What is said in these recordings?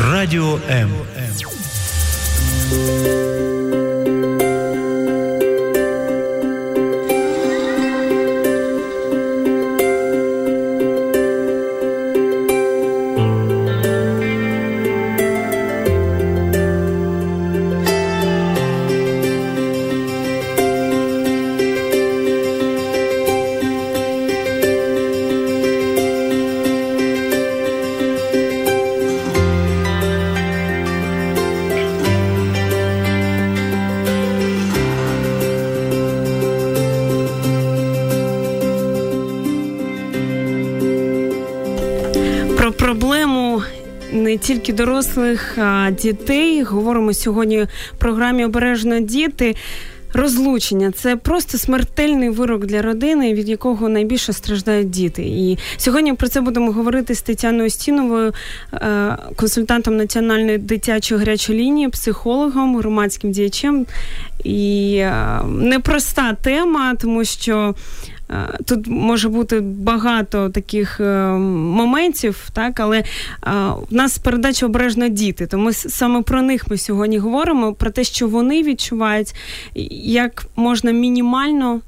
Радіо М. дорослих, дітей. Говоримо сьогодні в програмі Обережно діти. Розлучення це просто смертельний вирок для родини, від якого найбільше страждають діти. І сьогодні про це будемо говорити з Тетяною Стіновою, е, консультантом національної дитячої гарячої лінії, психологом, громадським діячем. І е, непроста тема, тому що тут може бути багато таких е, моментів, так, але е, в нас передача обережно діти. Тому саме про них ми сьогодні говоримо, про те, що вони відчувають, як можна мінімально,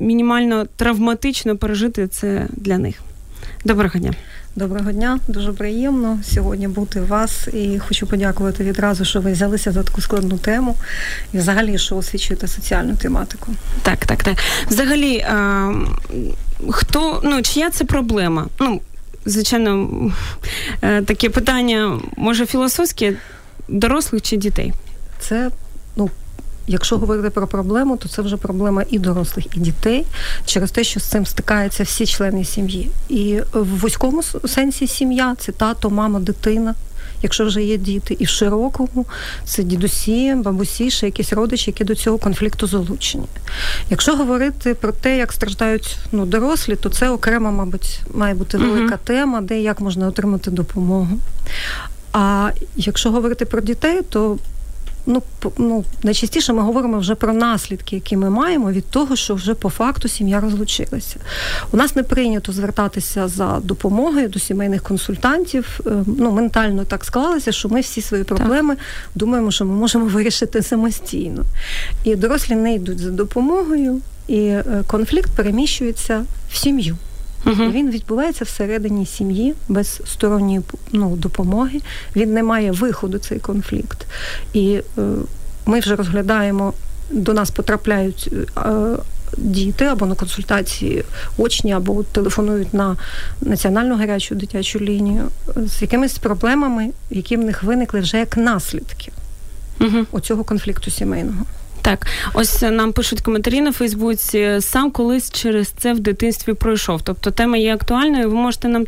мінімально травматично пережити це для них. Доброго дня. Доброго дня, дуже приємно сьогодні бути у вас і хочу подякувати відразу, що ви взялися за таку складну тему і взагалі, що освічуєте соціальну тематику. Так, так, так. Взагалі, а, хто ну чия це проблема? Ну, звичайно, е, таке питання може філософське дорослих чи дітей? Це Якщо говорити про проблему, то це вже проблема і дорослих, і дітей через те, що з цим стикаються всі члени сім'ї. І в вузькому сенсі сім'я це тато, мама, дитина. Якщо вже є діти, і в широкому це дідусі, бабусі, ще якісь родичі, які до цього конфлікту залучені. Якщо говорити про те, як страждають ну, дорослі, то це окрема, мабуть, має бути велика uh-huh. тема, де як можна отримати допомогу. А якщо говорити про дітей, то ну, ну, найчастіше ми говоримо вже про наслідки, які ми маємо від того, що вже по факту сім'я розлучилася. У нас не прийнято звертатися за допомогою до сімейних консультантів. Е, ну, ментально так склалося, що ми всі свої проблеми так. думаємо, що ми можемо вирішити самостійно. І дорослі не йдуть за допомогою, і е, конфлікт переміщується в сім'ю. Uh-huh. Він відбувається всередині сім'ї без сторонньої ну, допомоги. Він не має виходу цей конфлікт. І е, ми вже розглядаємо, до нас потрапляють. Е, Діти або на консультації очні, або телефонують на національну гарячу дитячу лінію з якимись проблемами, які в них виникли вже як наслідки uh оцього конфлікту сімейного. Так, ось нам пишуть коментарі на Фейсбуці. Сам колись через це в дитинстві пройшов. Тобто тема є актуальною. Ви можете нам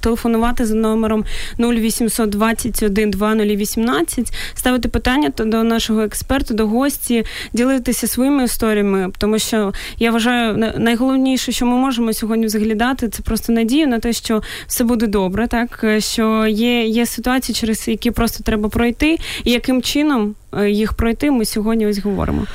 телефонувати за номером 0800 21 2018, ставити питання до нашого експерта, до гості, ділитися своїми історіями, тому що я вважаю, найголовніше, що ми можемо сьогодні взагалі дати, це просто надію на те, що все буде добре, так що є, є ситуації, через які просто треба пройти, і яким чином. Е, їх пройти, ми сьогодні ось говоримо.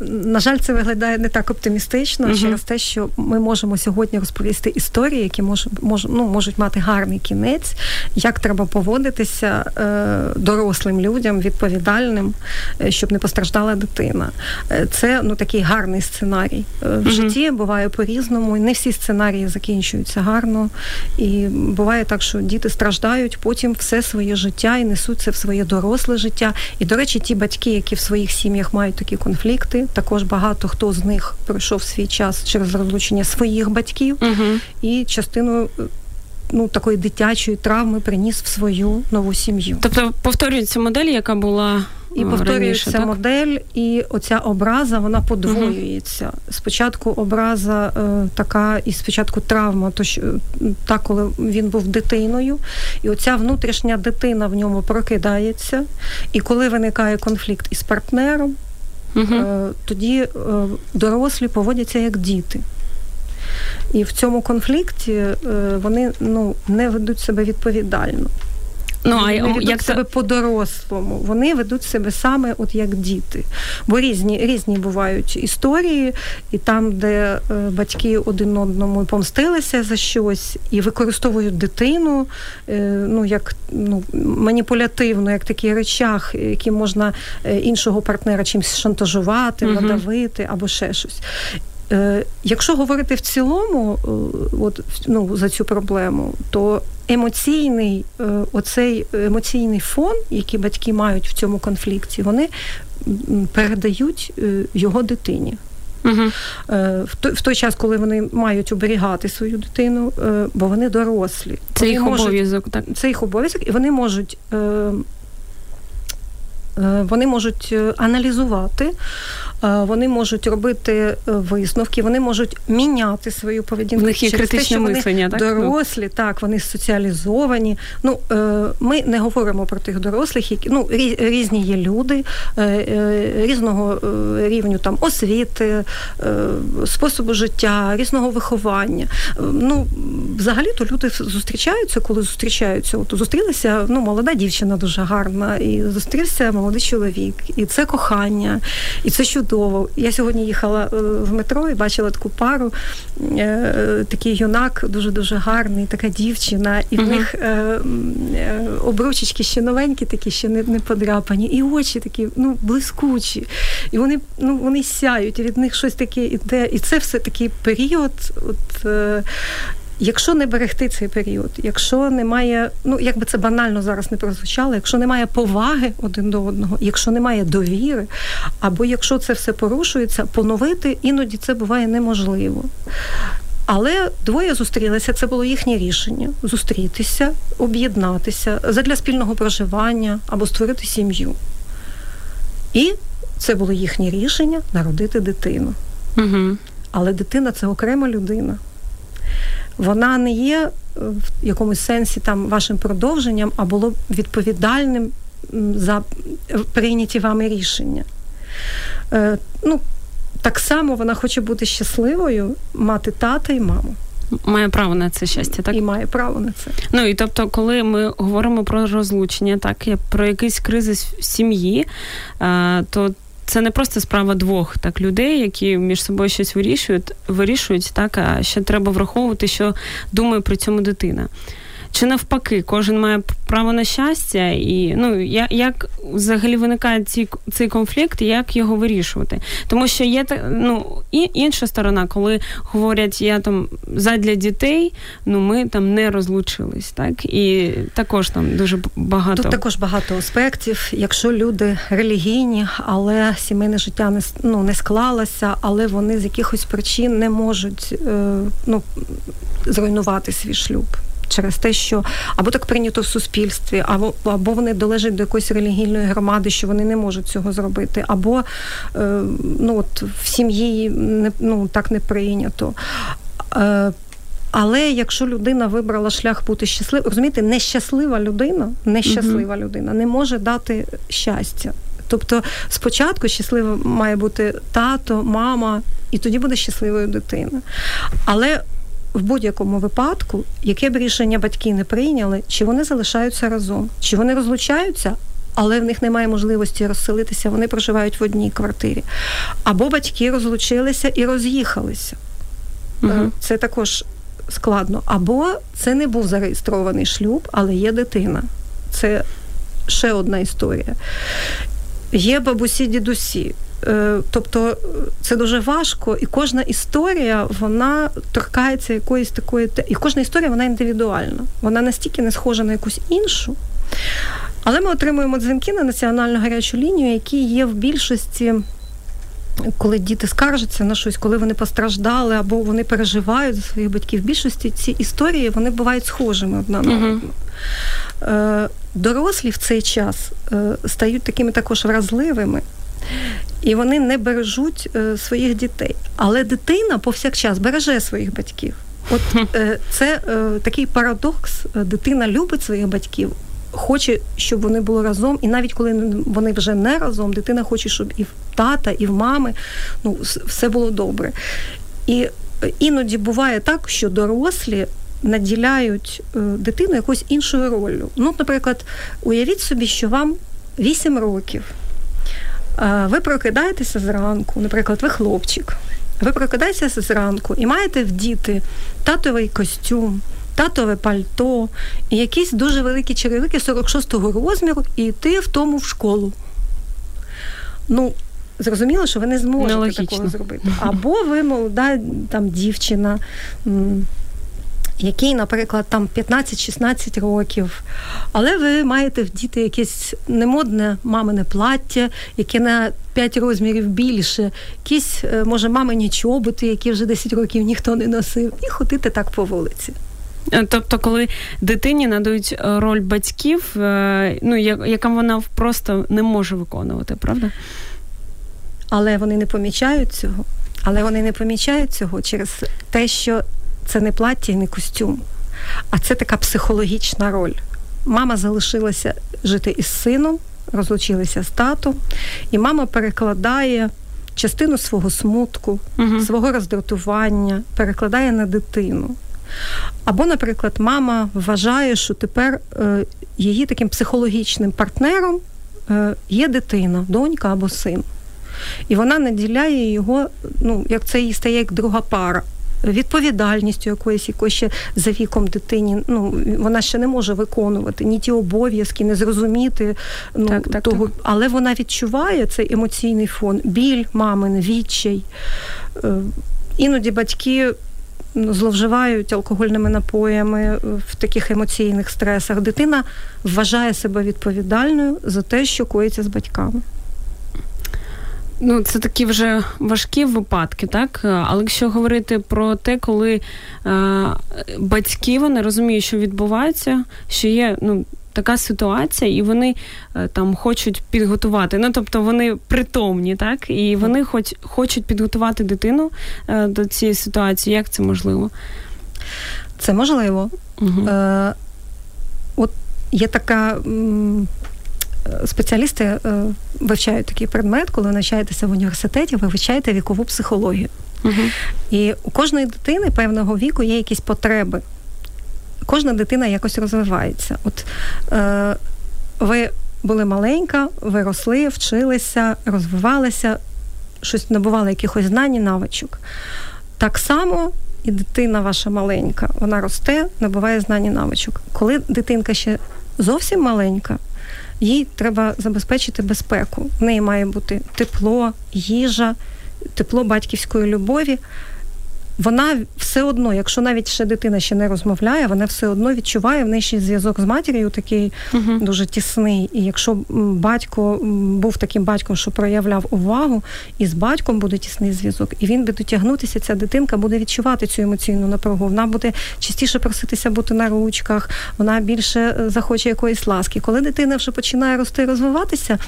На жаль, це виглядає не так оптимістично uh-huh. через те, що ми можемо сьогодні розповісти історії, які мож, мож, ну, можуть мати гарний кінець, як треба поводитися е, дорослим людям, відповідальним, е, щоб не постраждала дитина. Е, це ну такий гарний сценарій. Е, в uh-huh. житті буває по-різному, і не всі сценарії закінчуються гарно. І буває так, що діти страждають потім все своє життя і несуть це в своє доросле життя. І, до речі, ті батьки, які в своїх сім'ях мають такі конфлікти. Також багато хто з них пройшов свій час через розлучення своїх батьків, угу. і частину ну такої дитячої травми приніс в свою нову сім'ю. Тобто повторюється модель, яка була. І повторюється раніше, модель, і оця образа вона подвоюється. Uh-huh. Спочатку образа е, така, і спочатку травма, то що так, коли він був дитиною, і оця внутрішня дитина в ньому прокидається. І коли виникає конфлікт із партнером, угу. тоді е, дорослі поводяться як діти. І в цьому конфлікті е, вони ну, не ведуть себе відповідально. Ну, а вони ведуть як себе по-дорослому. Вони ведуть себе саме от як діти. Бо різні різні бувають історії, і там, де е, батьки один одному помстилися за щось і використовують дитину, е, ну як ну, маніпулятивно, як такий речах, які можна е, іншого партнера чимось шантажувати, угу. надавити або ще щось. Е, якщо говорити в цілому, е, от ну за цю проблему, то емоційний е, оцей емоційний фон, який батьки мають в цьому конфлікті, вони передають його дитині. Угу. В той час, коли вони мають оберігати свою дитину, бо вони дорослі. Це вони їх можуть, обов'язок, так? Це їх обов'язок, і вони можуть. Вони можуть аналізувати Е, вони можуть робити е, висновки, вони можуть міняти свою поведінку. В них є критичне мислення, так? дорослі, так, вони соціалізовані. Ну, е, Ми не говоримо про тих дорослих, які ну, різні є люди різного рівню там освіти, способу життя, різного виховання. Ну, Взагалі-то люди зустрічаються, коли зустрічаються. От зустрілася ну, молода дівчина дуже гарна, і зустрівся молодий чоловік, і це кохання, і це чудово чудово. Я сьогодні їхала е, в метро і бачила таку пару, е, такий юнак, дуже дуже гарний, така дівчина, і в них е, обручечки ще новенькі, такі ще не, не подряпані, і очі такі ну, блискучі. І вони ну, вони сяють, і від них щось таке іде. І це все такий період. От, Якщо не берегти цей період, якщо немає, ну як би це банально зараз не прозвучало, якщо немає поваги один до одного, якщо немає довіри, або якщо це все порушується, поновити іноді це буває неможливо. Але двоє зустрілися, це було їхнє рішення зустрітися, об'єднатися задля спільного проживання або створити сім'ю. І це було їхнє рішення народити дитину. Угу. Але дитина це окрема людина вона не є е, в якомусь сенсі там вашим продовженням, а було відповідальним за прийняті вами рішення. Е, ну, Так само вона хоче бути щасливою, мати тата і маму. Має право на це щастя, так і має право на це. Ну і тобто, коли ми говоримо про розлучення, так про якийсь кризис в сім'ї, е, то це не просто справа двох так людей, які між собою щось вирішують, вирішують, так а ще треба враховувати, що думає при цьому дитина. Чи навпаки, кожен має право на щастя, і ну як як взагалі виникає ці, цей конфлікт, як його вирішувати? Тому що є ну, і інша сторона, коли говорять, я там задля дітей, ну ми там не розлучились, так і також там дуже багато Тут також багато аспектів. Якщо люди релігійні, але сімейне життя не ну, не склалося, але вони з якихось причин не можуть е, ну, зруйнувати свій шлюб через те, що або так прийнято в суспільстві, або або вони долежать до якоїсь релігійної громади, що вони не можуть цього зробити, або е, ну от в сім'ї не ну так не прийнято. Е, але якщо людина вибрала шлях бути щасливою, розумієте, нещаслива людина, нещаслива uh людина не може дати щастя. Тобто спочатку щаслива має бути тато, мама, і тоді буде щасливою дитина. Але в будь-якому випадку, яке б рішення батьки не прийняли, чи вони залишаються разом, чи вони розлучаються. Але в них немає можливості розселитися, вони проживають в одній квартирі. Або батьки розлучилися і роз'їхалися. Угу. Це також складно. Або це не був зареєстрований шлюб, але є дитина. Це ще одна історія. Є бабусі, дідусі. Е, тобто це дуже важко, і кожна історія вона торкається якоїсь такої і кожна історія вона індивідуальна. Вона настільки не схожа на якусь іншу. Але ми отримуємо дзвінки на національну гарячу лінію, які є в більшості. Коли діти скаржаться на щось, коли вони постраждали або вони переживають за своїх батьків, в більшості ці історії вони бувають схожими одна на одну. Uh-huh. Дорослі в цей час е, стають такими також вразливими і вони не бережуть е, своїх дітей. Але дитина повсякчас береже своїх батьків. От е, це е, такий парадокс. Дитина любить своїх батьків, хоче, щоб вони були разом, і навіть коли вони вже не разом, дитина хоче, щоб і в тата, і в мами ну, все було добре. І іноді буває так, що дорослі наділяють дитину якоюсь іншою ролью. Ну, наприклад, уявіть собі, що вам 8 років. Ви прокидаєтеся зранку, наприклад, ви хлопчик. Ви прокидаєтеся зранку і маєте вдіти татовий костюм, татове пальто і якісь дуже великі черевики 46-го розміру і йти в тому в школу. Ну, зрозуміло, що ви не зможете Нелогічно. такого зробити. Або ви молода там дівчина. Який, наприклад, там 15-16 років, але ви маєте вдіти якесь немодне мамине плаття, яке на 5 розмірів більше, якісь, е, може, мамині чоботи, які вже 10 років ніхто не носив, і ходити так по вулиці. Е, тобто, коли дитині надають е, роль батьків, ну яка вона просто не може виконувати, правда? Але вони не помічають цього. Але вони не помічають цього через те, що це не плаття і не костюм, а це така психологічна роль. Мама залишилася жити із сином, розлучилися з татом, і мама перекладає частину свого смутку, угу. свого роздратування, перекладає на дитину. Або, наприклад, мама вважає, що тепер е, її таким психологічним партнером е, є дитина, донька або син. І вона наділяє його, ну, як це їй стає як друга пара відповідальністю якоїсь, якої ще за віком дитині. Ну вона ще не може виконувати ні ті обов'язки, не зрозуміти ну так, так, того, так. але вона відчуває цей емоційний фон, біль мамин, відчай. Е, іноді батьки. Ну, зловживають алкогольними напоями в таких емоційних стресах. Дитина вважає себе відповідальною за те, що коїться з батьками. Ну, це такі вже важкі випадки, так? Але якщо говорити про те, коли е, батьки вони розуміють, що відбувається, що є ну, така ситуація, і вони е, там хочуть підготувати. Ну, тобто вони притомні, так? І вони хоч, хочуть підготувати дитину е, до цієї ситуації. Як це можливо? Це можливо. Угу. Е, От є така. М- спеціалісти е, вивчають такий предмет, коли навчаєтеся в університеті, ви вивчаєте вікову психологію. Угу. І у кожної дитини певного віку є якісь потреби. Кожна дитина якось розвивається. От е, ви були маленька, ви росли, вчилися, розвивалися, щось набували якихось знань і навичок. Так само і дитина ваша маленька, вона росте, набуває знань і навичок. Коли дитинка ще зовсім маленька, їй треба забезпечити безпеку. В неї має бути тепло, їжа, тепло батьківської любові вона все одно, якщо навіть ще дитина ще не розмовляє, вона все одно відчуває в неї ще зв'язок з матір'ю такий uh дуже тісний. І якщо батько був таким батьком, що проявляв увагу, і з батьком буде тісний зв'язок, і він буде дотягнутися, ця дитинка буде відчувати цю емоційну напругу. Вона буде частіше проситися бути на ручках, вона більше е, захоче якоїсь ласки. Коли дитина вже починає рости, розвиватися,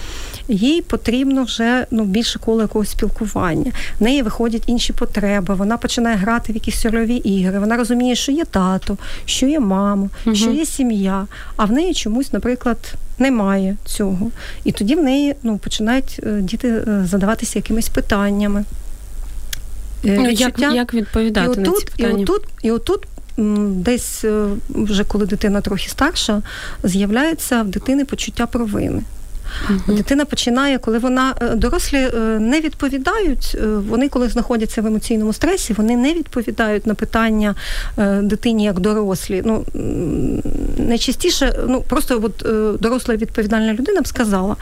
їй потрібно вже ну більше коло якогось спілкування. В неї виходять інші потреби. Вона починає грати в якісь сольові ігри. Вона розуміє, що є тато, що є мама, угу. що є сім'я, а в неї чомусь, наприклад, немає цього. І тоді в неї ну, починають е, діти е, задаватися якимись питаннями. Е, ну, як як відповідати і отут, на ці питання? І отут, і отут десь вже коли дитина трохи старша, з'являється в дитини почуття провини. Uh-huh. Дитина починає, коли вона е, дорослі е, не відповідають. Е, вони, коли знаходяться в емоційному стресі, вони не відповідають на питання дитині як дорослі. Ну найчастіше, ну просто от доросла відповідальна людина б сказала,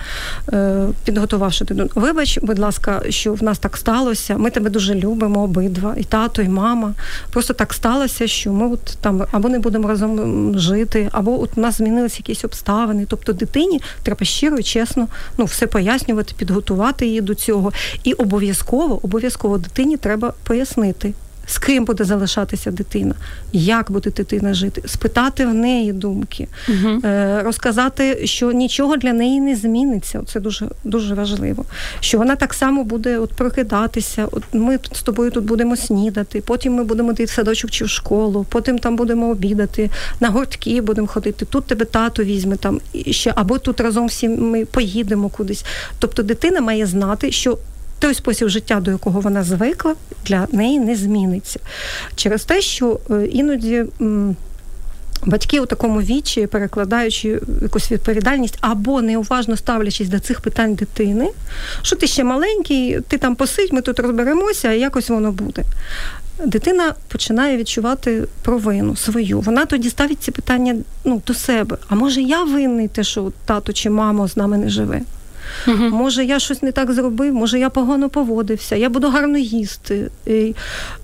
підготувавши дитину, вибач, будь ласка, що в нас так сталося. Ми тебе дуже любимо, обидва, і тато, і мама. Просто так сталося, що ми от там або не будемо разом жити, або от у нас змінилися якісь обставини. Тобто дитині треба щиро чесно, ну все пояснювати, підготувати її до цього. І обов'язково, обов'язково дитині треба пояснити. З ким буде залишатися дитина, як буде дитина жити, спитати в неї думки, угу. розказати, що нічого для неї не зміниться. Це дуже дуже важливо. Що вона так само буде от прокидатися. От ми з тобою тут будемо снідати, потім ми будемо йти в садочок чи в школу, потім там будемо обідати, на гуртки будемо ходити. Тут тебе тато візьме там ще або тут разом всі ми поїдемо кудись. Тобто дитина має знати, що той спосіб життя, до якого вона звикла, для неї не зміниться. Через те, що е, іноді. Батьки у такому вічі, перекладаючи якусь відповідальність або неуважно ставлячись до цих питань дитини, що ти ще маленький, ти там посидь, ми тут розберемося, і якось воно буде. Дитина починає відчувати провину свою. Вона тоді ставить ці питання ну, до себе. А може я винний, те, що тато чи мама з нами не живе? Угу. Може, я щось не так зробив, може я погано поводився, я буду гарно їсти. І,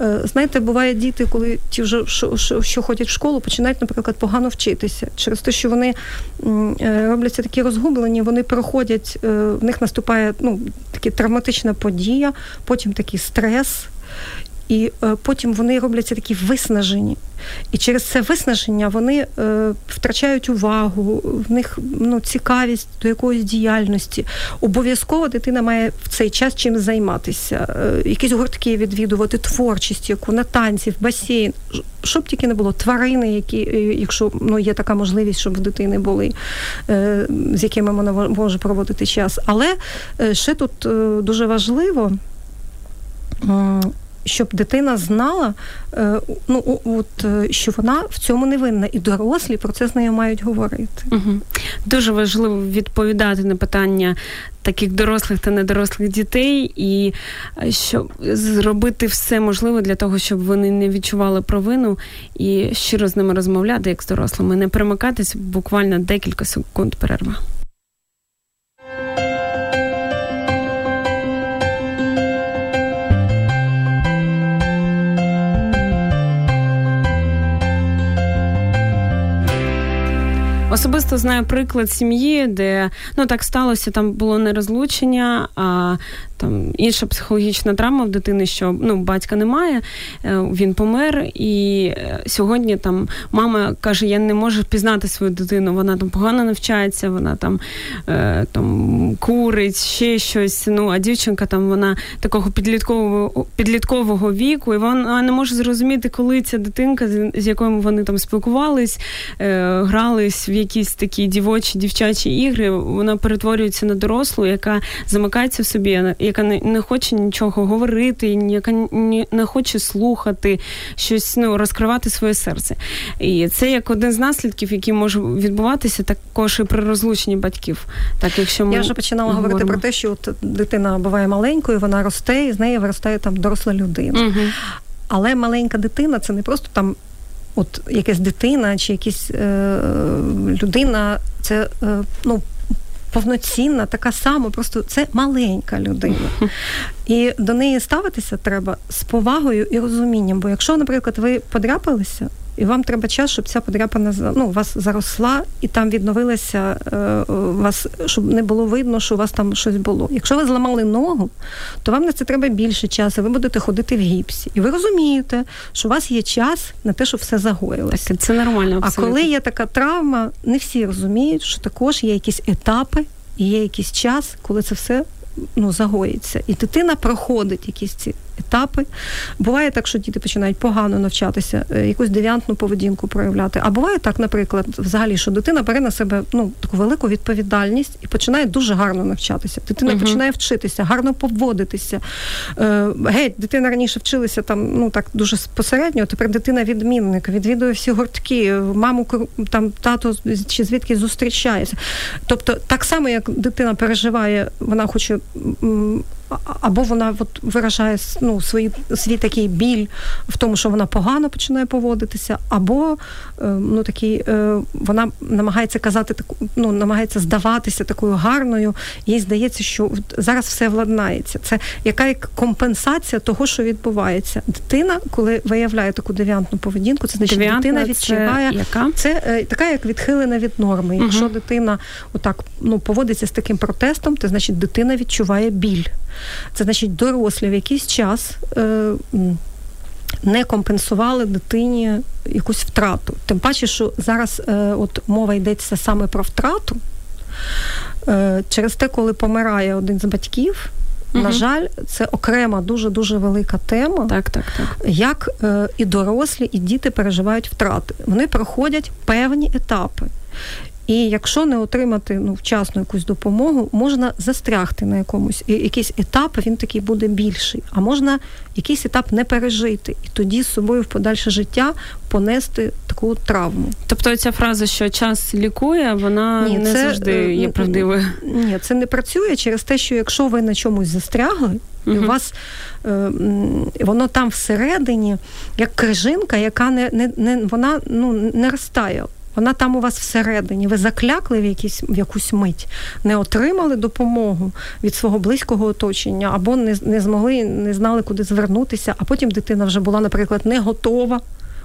е, Знаєте, буває діти, коли ті вже що, що, що ходять в школу, починають, наприклад, погано вчитися. Через те, що вони е, робляться такі розгублені, вони проходять, е, в них наступає ну, така травматична подія, потім такий стрес і е, потім вони робляться такі виснажені. І через це виснаження вони е, втрачають увагу, в них ну, цікавість до якоїсь діяльності. Обов'язково дитина має в цей час чим займатися, е, якісь гуртки відвідувати, творчість, яку на танці, в басейн, щоб тільки не було тварини, які, е, якщо ну, є така можливість, щоб в дитини були, е, з якими вона може проводити час. Але е, ще тут дуже важливо щоб дитина знала, е, ну от е, що вона в цьому не винна, і дорослі про це з нею мають говорити. Угу. Дуже важливо відповідати на питання таких дорослих та недорослих дітей, і е, щоб зробити все можливе для того, щоб вони не відчували провину і щиро з ними розмовляти як з дорослими, не примикатись буквально декілька секунд перерва. Особисто знаю приклад сім'ї, де ну так сталося, там було не розлучення, а там інша психологічна травма в дитини, що ну батька немає, е, він помер. І е, сьогодні там мама каже: Я не можу пізнати свою дитину, вона там погано навчається, вона там е, там курить, ще щось. Ну а дівчинка там вона такого підліткового підліткового віку, і вона не може зрозуміти, коли ця дитинка, з якою вони там спілкувались, грались в якісь такі дівочі дівчачі ігри. Вона перетворюється на дорослу, яка замикається в собі яка не, не хоче нічого говорити, яка не хоче слухати, щось ну, розкривати своє серце. І це як один з наслідків, який може відбуватися також і при розлученні батьків. Так, якщо ми Я вже починала говоримо. говорити про те, що от дитина буває маленькою, вона росте, і з неї виростає там доросла людина. Угу. Але маленька дитина це не просто там. От якась дитина чи якась е, людина, це е, ну повноцінна, така сама, просто це маленька людина. І до неї ставитися треба з повагою і розумінням. Бо якщо, наприклад, ви подряпалися, і вам треба час, щоб ця подряпана ну, у вас заросла і там відновилася, е, вас, щоб не було видно, що у вас там щось було. Якщо ви зламали ногу, то вам на це треба більше часу. Ви будете ходити в гіпсі. І ви розумієте, що у вас є час на те, щоб все загоїлося. Так, Це нормально. Абсолютно. А коли є така травма, не всі розуміють, що також є якісь етапи і є якийсь час, коли це все ну, загоїться. І дитина проходить якісь ці етапи. Буває так, що діти починають погано навчатися, е, якусь девіантну поведінку проявляти. А буває так, наприклад, взагалі, що дитина бере на себе ну, таку велику відповідальність і починає дуже гарно навчатися. Дитина uh починає вчитися, гарно поводитися. Е, Геть, дитина раніше вчилася там, ну так дуже посередньо. Тепер дитина відмінник, відвідує всі гуртки, маму там тато чи звідки зустрічається. Тобто, так само як дитина переживає, вона хоче або вона от виражає ну, свій, свій такий біль в тому, що вона погано починає поводитися, або е, ну, такий, е, вона намагається казати ну, намагається здаватися такою гарною, їй здається, що зараз все владнається. Це яка як компенсація того, що відбувається. Дитина, коли виявляє таку девіантну поведінку, це значить Девіантна дитина відчуває це, яка? це е, така, як відхилена від норми. Угу. Якщо дитина отак ну, поводиться з таким протестом, то значить дитина відчуває біль. Це значить, дорослі в якийсь час. Е, не компенсували дитині якусь втрату. Тим паче, що зараз е, от мова йдеться саме про втрату. Е, через те, коли помирає один з батьків, угу. на жаль, це окрема дуже дуже велика тема. Так, так, так. Як е, і дорослі, і діти переживають втрати. Вони проходять певні етапи. І якщо не отримати ну, вчасну якусь допомогу, можна застрягти на якомусь і якийсь етап, він такий буде більший. А можна якийсь етап не пережити, і тоді з собою в подальше життя понести таку травму. Тобто ця фраза, що час лікує, вона Ні, не це, завжди е, є правдивою. Ні, це не працює через те, що якщо ви на чомусь застрягли, і у вас е, воно там всередині, як крижинка, яка не не, не вона ну не розтає. Вона там у вас всередині. Ви заклякли в якісь в якусь мить, не отримали допомогу від свого близького оточення, або не не змогли, не знали, куди звернутися. А потім дитина вже була, наприклад, не готова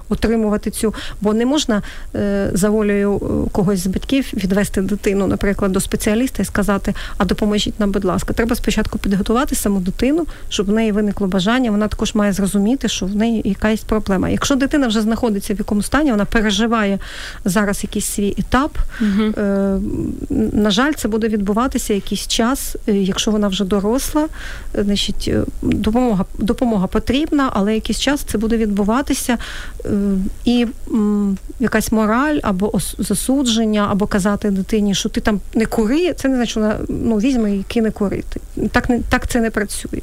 отримувати цю, бо не можна е, за волею е, когось з батьків відвести дитину, наприклад, до спеціаліста і сказати, а допоможіть нам, будь ласка. Треба спочатку підготувати саму дитину, щоб в неї виникло бажання. Вона також має зрозуміти, що в неї якась проблема. Якщо дитина вже знаходиться в якому стані, вона переживає зараз якийсь свій етап. Угу. На жаль, це буде відбуватися якийсь час, якщо вона вже доросла, значить допомога допомога потрібна, але якийсь час це буде відбуватися і якась мораль або засудження, або казати дитині, що ти там не кури, це не значить, що вона ну, візьме і кине курити. Так не так це не працює.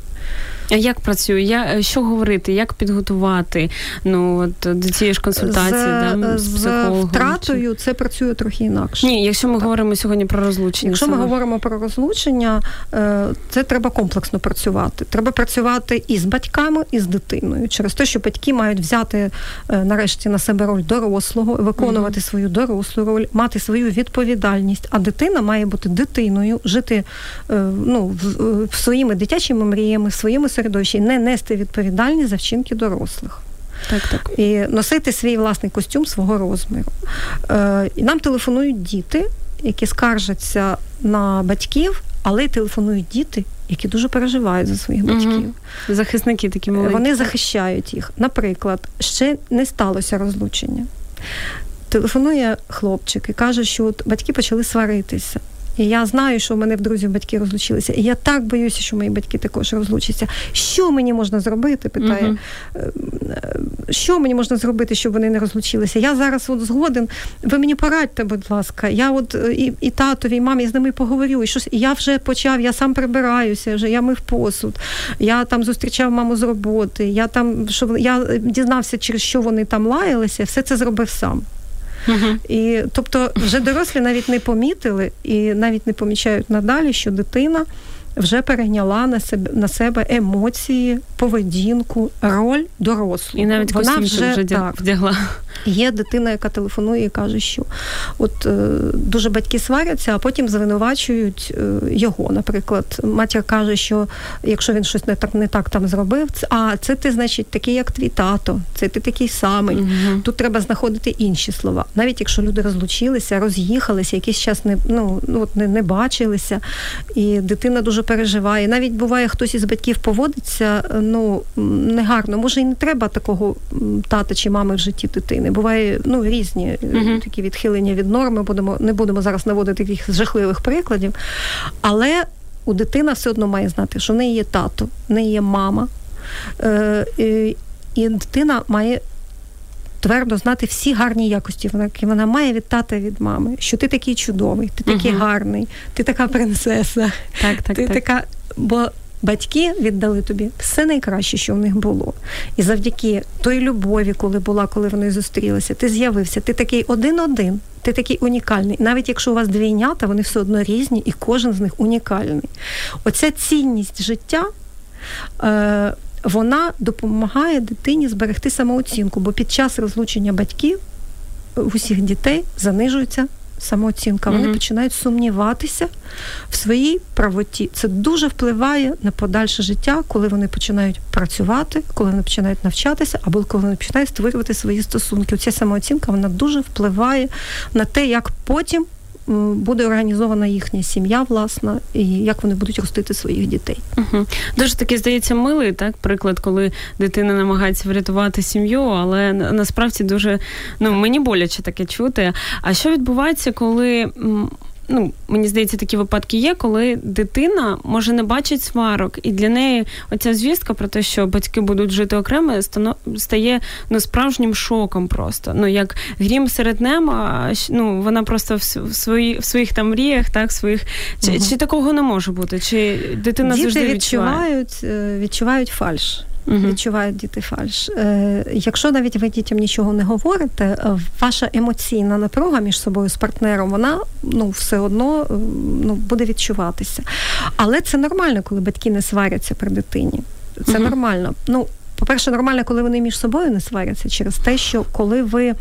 А як працює? Я е, що говорити, як підготувати ну от до цієї ж консультації з, да, з психологом? втратою це працює трохи інакше. Ні, якщо ми так. говоримо сьогодні про розлучення, якщо саме. ми говоримо про розлучення, е, це треба комплексно працювати. Треба працювати і з батьками, і з дитиною, через те, що батьки мають взяти е, нарешті на себе роль дорослого, виконувати mm свою дорослу роль, мати свою відповідальність. А дитина має бути дитиною, жити ну, своїми дитячими мріями, своїми середовищі, не нести відповідальність за вчинки дорослих. Так, так. І носити свій власний костюм свого розміру. Е, І нам телефонують діти, які скаржаться на батьків, але й телефонують діти, які дуже переживають за своїх батьків. Угу. Захисники такі маленькі. Вони захищають їх. Наприклад, ще не сталося розлучення. Телефонує хлопчик і каже, що от батьки почали сваритися. І я знаю, що в мене в друзів батьки розлучилися. І я так боюся, що мої батьки також розлучаться. Що мені можна зробити? питає. Uh-huh. Що мені можна зробити, щоб вони не розлучилися? Я зараз от згоден. Ви мені порадьте, будь ласка. Я от е, і і татові, і мамі з ними поговорю. І щось і я вже почав, я сам прибираюся, вже я мив посуд. Я там зустрічав маму з роботи. Я там що я дізнався, через що вони там лаялися, все це зробив сам. Uh-huh. І тобто, вже дорослі навіть не помітили і навіть не помічають надалі, що дитина вже перейняла на себе на себе емоції, поведінку, роль дорослого. І навіть вона вже, вже так, вдягла. Є дитина, яка телефонує і каже, що от е, дуже батьки сваряться, а потім звинувачують е, його. Наприклад, матір каже, що якщо він щось не так не так там зробив, це, а це ти, значить, такий, як твій тато, це ти такий самий. Угу. Тут треба знаходити інші слова. Навіть якщо люди розлучилися, роз'їхалися, якийсь час не ну, от не, не бачилися, і дитина дуже переживає. Навіть буває, хтось із батьків поводиться ну негарно. Може, і не треба такого тата чи мами в житті дитини буває ну різні uh такі відхилення від норми. Будемо не будемо зараз наводити таких жахливих прикладів, але у дитина все одно має знати, що в неї є тато, в неї є мама, Е, і, і дитина має. Твердо знати всі гарні якості, які вона має від тата від мами, що ти такий чудовий, ти такий uh гарний, ти така принцеса, так, так, ти так. така. Бо батьки віддали тобі все найкраще, що в них було. І завдяки той любові, коли була, коли вони зустрілися, ти з'явився. Ти такий один-один, ти такий унікальний. Навіть якщо у вас двійнята, вони все одно різні, і кожен з них унікальний. Оця цінність життя. Е- вона допомагає дитині зберегти самооцінку, бо під час розлучення батьків в усіх дітей занижується самооцінка. Вони mm-hmm. починають сумніватися в своїй правоті. Це дуже впливає на подальше життя, коли вони починають працювати, коли вони починають навчатися, або коли вони починають створювати свої стосунки. Ця самооцінка вона дуже впливає на те, як потім буде організована їхня сім'я, власна, і як вони будуть ростити своїх дітей. Угу. Дуже таки здається милий так приклад, коли дитина намагається врятувати сім'ю, але насправді дуже ну мені боляче таке чути. А що відбувається, коли ну мені здається, такі випадки є, коли дитина може не бачить сварок, і для неї оця звістка про те, що батьки будуть жити окремо, стає ну справжнім шоком. Просто ну як грім серед неба, ну вона просто в свої в своїх там мріях, так своїх чи, угу. чи такого не може бути? Чи дитина Діти завжди відчувають, відчуває? Е, відчувають фальш угу. відчувають діти фальш. Е, Якщо навіть ви дітям нічого не говорите, е, ваша емоційна напруга між собою з партнером, вона ну все одно е, ну, буде відчуватися. Але це нормально, коли батьки не сваряться при дитині. Це угу. нормально. Ну, по-перше, нормально, коли вони між собою не сваряться, через те, що коли ви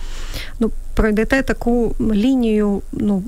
ну, пройдете таку лінію, ну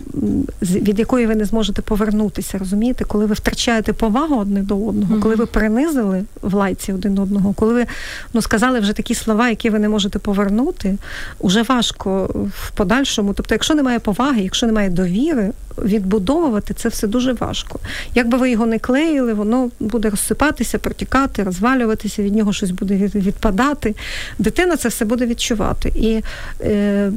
від якої ви не зможете повернутися, розумієте, коли ви втрачаєте повагу одне до одного, mm-hmm. коли ви принизили в лайці один одного, коли ви ну сказали вже такі слова, які ви не можете повернути, уже важко в подальшому. Тобто, якщо немає поваги, якщо немає довіри, відбудовувати це все дуже важко. Якби ви його не клеїли, воно буде розсипатися, протікати, розвалюватися, від нього щось буде відпадати. Дитина це все буде відчувати. І е,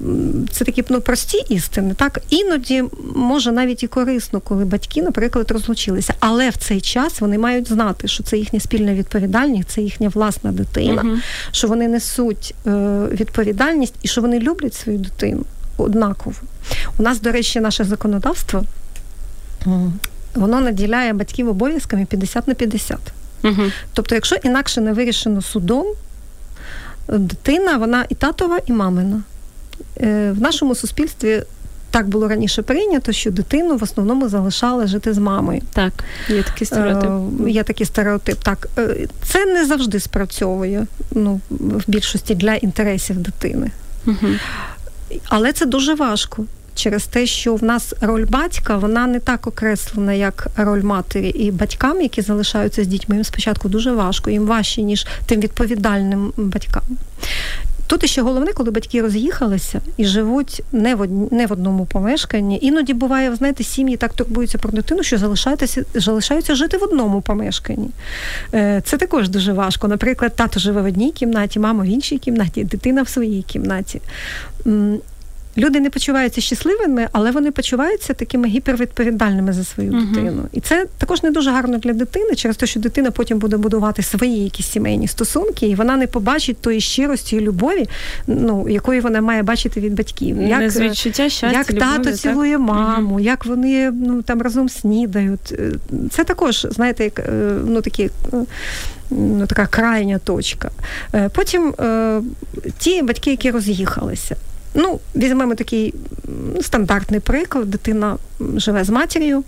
це такі ну, прості істини. Так іноді може навіть і корисно, коли батьки, наприклад, розлучилися. Але в цей час вони мають знати, що це їхня спільна відповідальність, це їхня власна дитина, uh що вони несуть е, відповідальність і що вони люблять свою дитину однаково. У нас, до речі, наше законодавство воно наділяє батьків обов'язками 50 на 50. Угу. Тобто, якщо інакше не вирішено судом, дитина, вона і татова, і мамина. Е, в нашому суспільстві так було раніше прийнято, що дитину в основному залишали жити з мамою. Так, є такий стереотип. Е, є такий стереотип. Так, е, це не завжди спрацьовує ну, в більшості для інтересів дитини. Угу. Але це дуже важко. Через те, що в нас роль батька вона не так окреслена, як роль матері і батькам, які залишаються з дітьми. Їм спочатку дуже важко, їм важче, ніж тим відповідальним батькам. Тут ще головне, коли батьки роз'їхалися і живуть не в одні, не в одному помешканні. Іноді буває, знаєте, сім'ї так турбуються про дитину, що залишаються залишаються жити в одному помешканні. Е, це також дуже важко. Наприклад, тато живе в одній кімнаті, мама в іншій кімнаті, дитина в своїй кімнаті люди не почуваються щасливими, але вони почуваються такими гіпервідповідальними за свою uh-huh. дитину. І це також не дуже гарно для дитини, через те, що дитина потім буде будувати свої якісь сімейні стосунки, і вона не побачить тої щирості і любові, ну якої вона має бачити від батьків. Як відчуття щастя, як любові, тато цілує маму, uh-huh. як вони ну там разом снідають. Е, це також, знаєте, як е, ну такі. Е, ну, така крайня точка. Потім е, ті батьки, які роз'їхалися, Ну, візьмемо такий стандартний приклад. Дитина живе з матір'ю.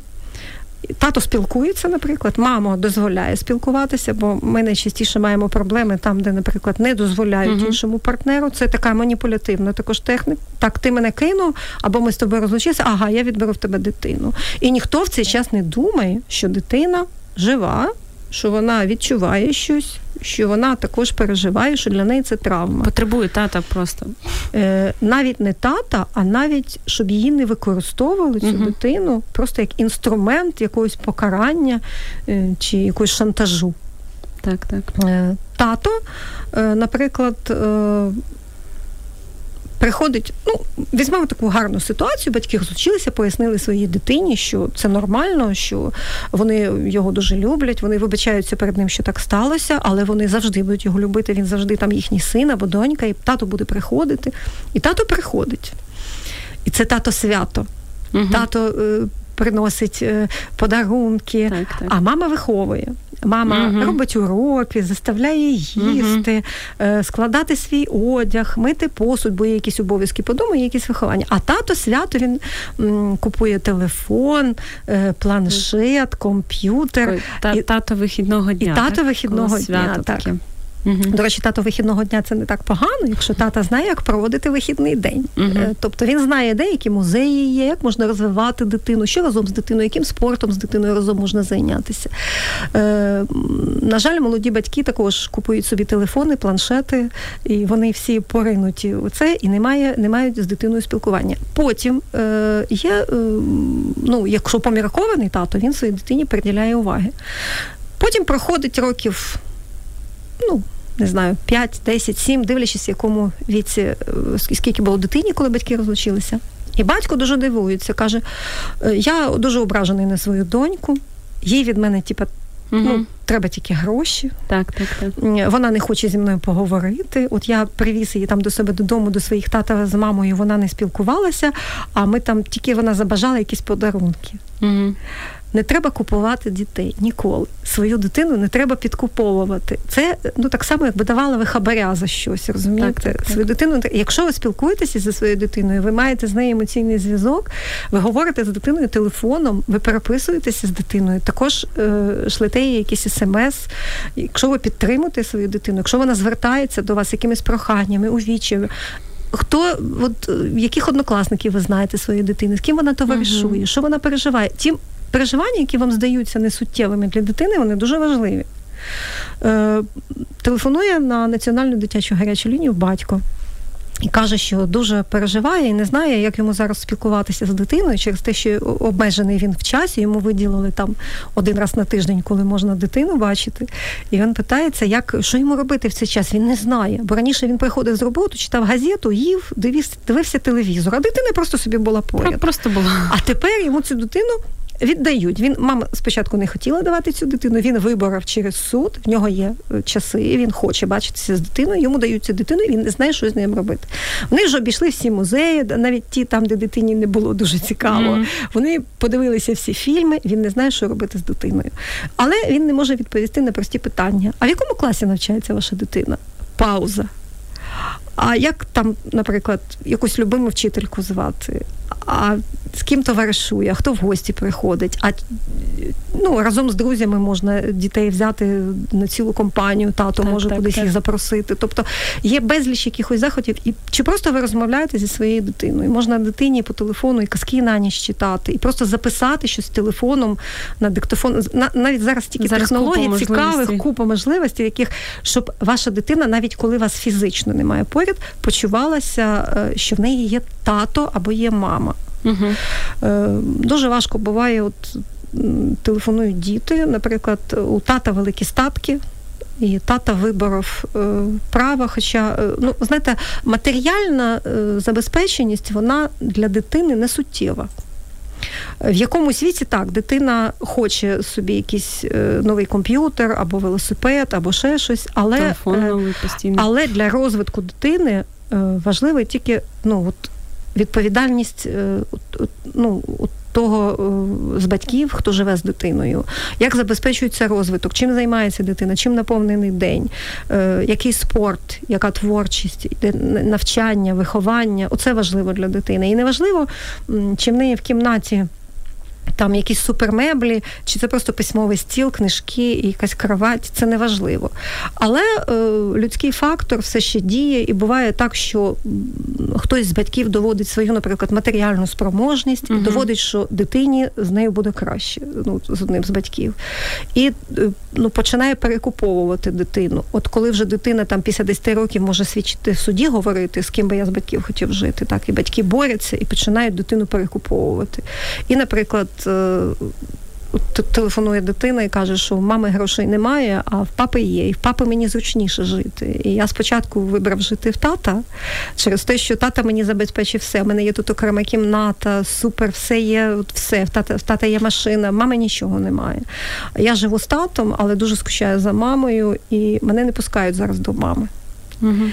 Тато спілкується, наприклад, мама дозволяє спілкуватися, бо ми найчастіше маємо проблеми там, де, наприклад, не дозволяють uh-huh. іншому партнеру. Це така маніпулятивна також техніка. Так, ти мене кинув, або ми з тобою розлучилися, ага, я відберу в тебе дитину. І ніхто в цей час не думає, що дитина жива, що вона відчуває щось, що вона також переживає, що для неї це травма. Потребує тата просто. Е, Навіть не тата, а навіть щоб її не використовували цю угу. дитину просто як інструмент якогось покарання е, чи якогось шантажу. Так, так. Е, Тато, е, наприклад, е, приходить, ну, візьмемо таку гарну ситуацію, батьки розлучилися, пояснили своїй дитині, що це нормально, що вони його дуже люблять, вони вибачаються перед ним, що так сталося, але вони завжди будуть його любити, він завжди там їхній син або донька, і тато буде приходити. І тато приходить. І це тато свято. Угу. Тато е, приносить е, подарунки, так, так. а мама виховує. Мама угу. робить уроки, заставляє їсти, угу. складати свій одяг, мити посуд, бо є якісь обов'язки по дому, є якісь виховання. А тато свято він м, купує телефон, е, планшет, комп'ютер. Та, і, тато вихідного дня. І тато так? вихідного дня. так. Угу. До речі, тато вихідного дня це не так погано, якщо тата знає, як проводити вихідний день. Угу. Тобто він знає, де які музеї є, як можна розвивати дитину, що разом з дитиною, яким спортом з дитиною разом можна зайнятися. Е, На жаль, молоді батьки також купують собі телефони, планшети, і вони всі поринуті у це і немає, не мають з дитиною спілкування. Потім е, є, е, ну, якщо поміркований тато, він своїй дитині приділяє уваги. Потім проходить років ну, не знаю, 5, 10, 7, дивлячись, в якому віці, е, скільки було дитині, коли батьки розлучилися. І батько дуже дивується, каже: «Е, я дуже ображений на свою доньку, їй від мене, типа, Угу. Ну, треба тільки гроші. Так, так, так. Вона не хоче зі мною поговорити. От я привіз її там до себе додому, до своїх тата з мамою. Вона не спілкувалася, а ми там тільки вона забажала якісь подарунки. Угу. Не треба купувати дітей ніколи. Свою дитину не треба підкуповувати. Це ну так само, якби давала ви хабаря за щось, розумієте? Так, так, Свою так. дитину, якщо ви спілкуєтеся зі своєю дитиною, ви маєте з нею емоційний зв'язок, ви говорите з дитиною телефоном, ви переписуєтеся з дитиною, також е, шлете їй якісь смс. Якщо ви підтримуєте свою дитину, якщо вона звертається до вас якимись проханнями, увіччями, Хто, от яких однокласників ви знаєте своєї дитини, з ким вона товаришує, uh що вона переживає? Тим переживання, які вам здаються несуттєвими для дитини, вони дуже важливі. Е, Телефонує на національну дитячу гарячу лінію батько. І каже, що дуже переживає і не знає, як йому зараз спілкуватися з дитиною через те, що обмежений він в часі. Йому виділили там один раз на тиждень, коли можна дитину бачити. І він питається, як що йому робити в цей час. Він не знає. Бо раніше він приходив з роботи, читав газету, їв, дивився, дивився телевізор. А дитина просто собі була поряд. Просто була. А тепер йому цю дитину віддають. Він мама спочатку не хотіла давати цю дитину. Він виборов через суд. В нього є е, часи. Він хоче бачитися з дитиною. Йому дають цю дитину, і він не знає, що з ним робити. Вони ж обійшли всі музеї, навіть ті, там, де дитині не було дуже цікаво. Mm-hmm. Вони подивилися всі фільми. Він не знає, що робити з дитиною. Але він не може відповісти на прості питання. А в якому класі навчається ваша дитина? Пауза. А як там, наприклад, якусь любиму вчительку звати? А з ким товаришує, хто в гості приходить? А ну, разом з друзями можна дітей взяти на цілу компанію, тато так, може так, кудись так. їх запросити. Тобто є безліч якихось заходів, і чи просто ви розмовляєте зі своєю дитиною? Можна дитині по телефону і казки на ніч читати, і просто записати щось телефоном на диктофон. На, навіть зараз тільки зараз технологій купа цікавих, купа можливостей, яких щоб ваша дитина, навіть коли вас фізично немає поряд, почувалася, е, що в неї є тато або є мама. Угу. Дуже важко буває, от телефонують діти, наприклад, у тата великі статки. І тата виборов е, право. Хоча, е, ну, знаєте, матеріальна забезпеченість вона для дитини не суттєва. В якомусь віці так, дитина хоче собі якийсь новий комп'ютер або велосипед, або ще щось, але Телефон новий постійно. але для розвитку дитини важливо тільки ну, от, відповідальність ну, того з батьків, хто живе з дитиною, як забезпечується розвиток, чим займається дитина, чим наповнений день, е, який спорт, яка творчість, навчання, виховання? Оце важливо для дитини. І не важливо, чи в неї в кімнаті там якісь супермеблі, чи це просто письмовий стіл, книжки і якась кровать, це не важливо. Але е, людський фактор все ще діє, і буває так, що хтось з батьків доводить свою, наприклад, матеріальну спроможність угу. і доводить, що дитині з нею буде краще, ну, з одним з батьків. І е, ну, починає перекуповувати дитину. От коли вже дитина там після 10 років може свідчити в суді, говорити, з ким би я з батьків хотів жити, так і батьки борються і починають дитину перекуповувати. І, наприклад, Е, телефонує дитина і каже, що в мами грошей немає, а в папи є. І в папи мені зручніше жити. І я спочатку вибрав жити в тата через те, що тата мені забезпечив все. У мене є тут окрема кімната, супер, все є, все. В тата, в тата є машина, в мами нічого немає. Я живу з татом, але дуже скучаю за мамою, і мене не пускають зараз до мами. Угу.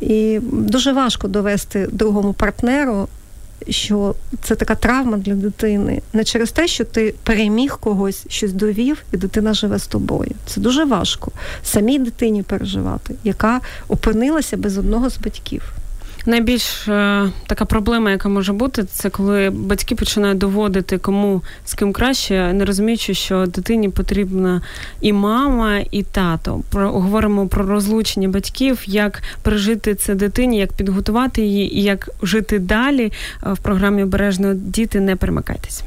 І дуже важко довести другому партнеру що це така травма для дитини. Не через те, що ти переміг когось, щось довів, і дитина живе з тобою. Це дуже важко самій дитині переживати, яка опинилася без одного з батьків. Найбільш е, така проблема, яка може бути, це коли батьки починають доводити кому з ким краще, не розуміючи, що дитині потрібна і мама, і тато. Про говоримо про розлучення батьків, як пережити це дитині, як підготувати її і як жити далі е, в програмі обережно діти. Не перемикайтеся.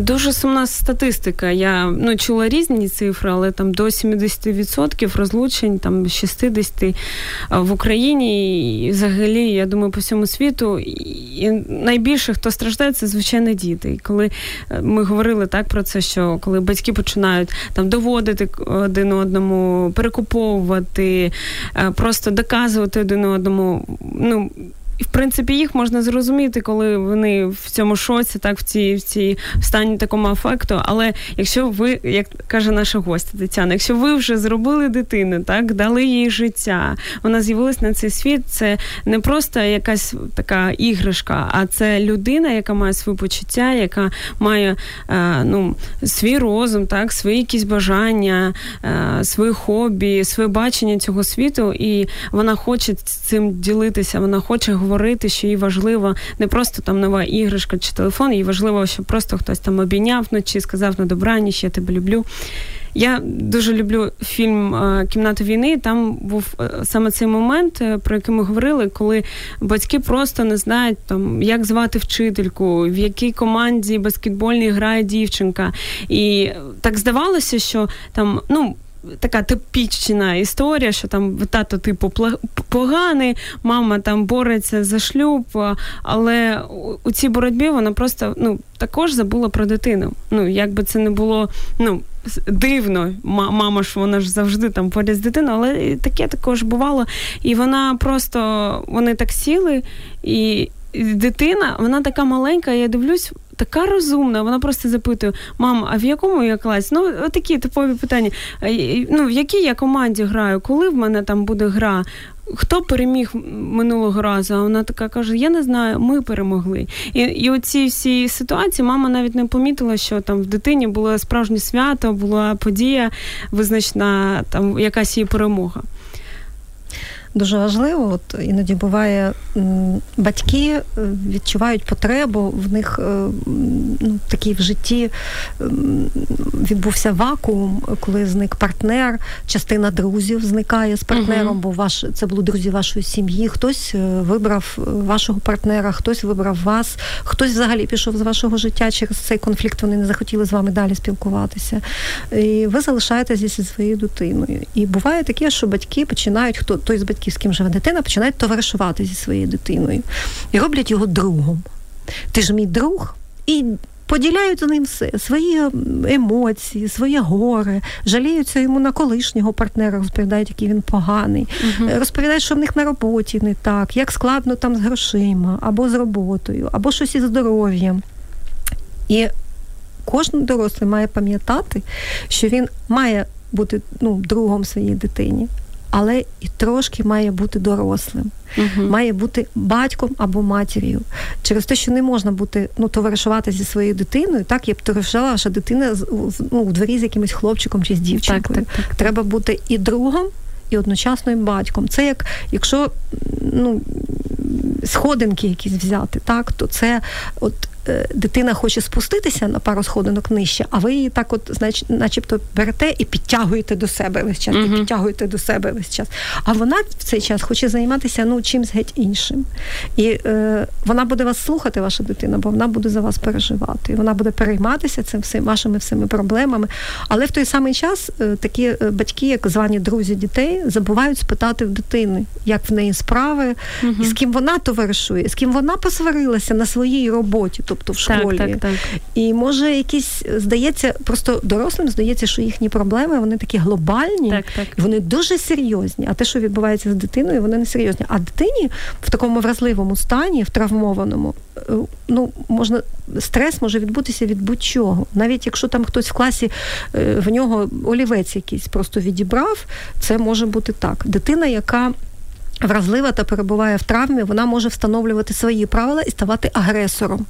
Дуже сумна статистика. Я ну, чула різні цифри, але там до 70% розлучень, там 60% в Україні і взагалі, я думаю, по всьому світу. І найбільше, хто страждає, це звичайно діти. І коли е, ми говорили так про це, що коли батьки починають там доводити один одному, перекуповувати, е, просто доказувати один одному, ну. І в принципі їх можна зрозуміти, коли вони в цьому шоці, так в цій в цій стані такому афекту. Але якщо ви, як каже наша гостя Тетяна, якщо ви вже зробили дитину, так дали їй життя, вона з'явилась на цей світ. Це не просто якась така іграшка, а це людина, яка має свої почуття, яка має е, ну, свій розум, так, свої якісь бажання, е, свої хобі, своє бачення цього світу, і вона хоче цим ділитися, вона хоче говорити говорити, що їй важливо не просто там нова іграшка чи телефон, їй важливо, щоб просто хтось там обійняв вночі, сказав на добраніч, я тебе люблю. Я дуже люблю фільм е, Кімната війни. Там був е, саме цей момент, е, про який ми говорили, коли батьки просто не знають там, як звати вчительку, в якій команді баскетбольній грає дівчинка. І так здавалося, що там ну така типічна історія, що там тато, типу, поганий, мама там бореться за шлюб, але у цій боротьбі вона просто ну, також забула про дитину. Ну, якби це не було ну, дивно, мама ж вона ж завжди там поряд з дитиною, але таке також бувало. І вона просто вони так сіли, і дитина, вона така маленька, я дивлюсь така розумна. Вона просто запитує: мам, а в якому я класі? Ну, такі типові питання. Ну, в якій я команді граю? Коли в мене там буде гра? Хто переміг минулого разу? А вона така каже: Я не знаю, ми перемогли. І і оці всі ситуації мама навіть не помітила, що там в дитині було справжнє свято, була подія визначна, там якась її перемога дуже важливо. От іноді буває, батьки е, відчувають потребу, в них е, ну, такий в житті відбувся вакуум, коли зник партнер, частина друзів зникає з партнером, uh бо ваш це були друзі вашої сім'ї. Хтось е, вибрав вашого партнера, хтось вибрав вас, хтось взагалі пішов з вашого життя через цей конфлікт. Вони не захотіли з вами далі спілкуватися. І ви залишаєтеся зі своєю дитиною. І буває таке, що батьки починають, хто той з батьків батьків, з ким живе дитина, починають товаришувати зі своєю дитиною. І роблять його другом. Ти ж мій друг, і поділяють з ним все свої емоції, своє горе, жаліються йому на колишнього партнера, розповідають, який він поганий, uh розповідають, що в них на роботі не так, як складно там з грошима, або з роботою, або щось із здоров'ям. І кожен дорослий має пам'ятати, що він має бути ну, другом своїй дитині але і трошки має бути дорослим, uh має бути батьком або матір'ю. Через те, що не можна бути ну, товаришувати зі своєю дитиною, так я б товаришувала, що дитина ну, у дворі з якимось хлопчиком чи з дівчинкою. Так, так, так, Треба бути і другом, і одночасно і батьком. Це як якщо ну, сходинки якісь взяти, так, то це от Е, дитина хоче спуститися на пару сходинок нижче, а ви її так, от, знач, начебто, берете і підтягуєте до себе весь час, uh-huh. і підтягуєте до себе весь час. А вона в цей час хоче займатися ну, чимсь геть іншим. І е, вона буде вас слухати, ваша дитина, бо вона буде за вас переживати. І вона буде перейматися цим всім вашими всіми проблемами. Але в той самий час е, такі е, батьки, як звані друзі дітей, забувають спитати в дитини, як в неї справи, uh-huh. і з ким вона товаришує, з ким вона посварилася на своїй роботі тобто в школі. Так, так, так. І може якісь здається, просто дорослим здається, що їхні проблеми вони такі глобальні, так, так. вони дуже серйозні. А те, що відбувається з дитиною, вони не серйозні. А дитині в такому вразливому стані, в травмованому, е, ну можна стрес може відбутися від будь-чого. Навіть якщо там хтось в класі е, в нього олівець якийсь просто відібрав, це може бути так. Дитина, яка Вразлива та перебуває в травмі, вона може встановлювати свої правила і ставати агресором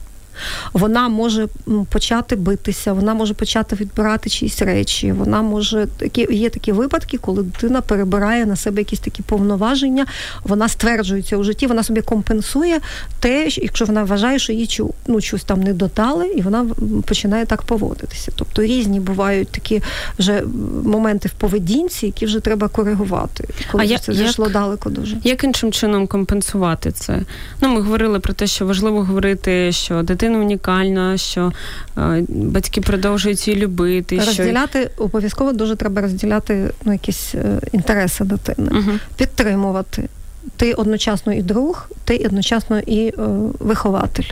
вона може почати битися, вона може почати відбирати чиїсь речі. Вона може такі є такі випадки, коли дитина перебирає на себе якісь такі повноваження, вона стверджується у житті, вона собі компенсує те, якщо вона вважає, що їй ну, щось там не додали, і вона починає так поводитися. Тобто різні бувають такі вже моменти в поведінці, які вже треба коригувати, коли а я, це зайшло як, далеко дуже. Як іншим чином компенсувати це? Ну, ми говорили про те, що важливо говорити, що дитина дитина унікальна, що е, батьки продовжують її любити. Розділяти що... обов'язково дуже треба розділяти ну, якісь е, інтереси дитини, угу. підтримувати. Ти одночасно і друг, ти одночасно і е, вихователь.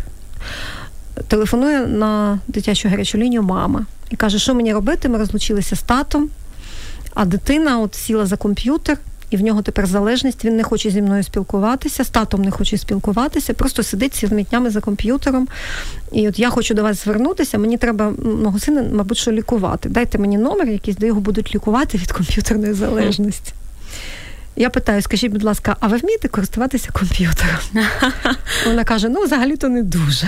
Телефонує на дитячу гарячу лінію мама і каже, що мені робити? Ми розлучилися з татом, а дитина от сіла за комп'ютер і в нього тепер залежність. Він не хоче зі мною спілкуватися, з татом не хоче спілкуватися, просто сидить цілими днями за комп'ютером. І от я хочу до вас звернутися. Мені треба мого сина, мабуть, що лікувати. Дайте мені номер, якийсь, де його будуть лікувати від комп'ютерної залежності. Я питаю, скажіть, будь ласка, а ви вмієте користуватися комп'ютером? Вона каже: ну, взагалі-то не дуже.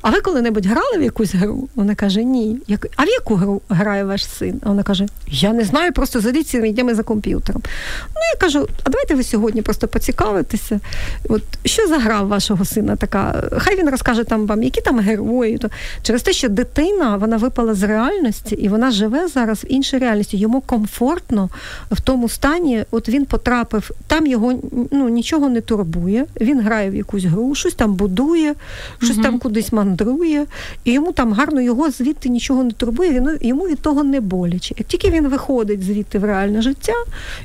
А ви коли-небудь грали в якусь гру? Вона каже, ні. А в яку гру грає ваш син? А вона каже: Я не знаю, просто цілими днями за комп'ютером. Ну, я кажу, а давайте ви сьогодні просто поцікавитеся. От що за гра вашого сина така? Хай він розкаже там вам, які там герої. То через те, що дитина вона випала з реальності і вона живе зараз в іншій реальності. Йому комфортно в тому стані, от він потрапив, там його ну, нічого не турбує. Він грає в якусь гру, щось там будує, щось угу. там кудись кудись мандрує, і йому там гарно його звідти нічого не турбує, він, йому від того не боляче. Як тільки він виходить звідти в реальне життя,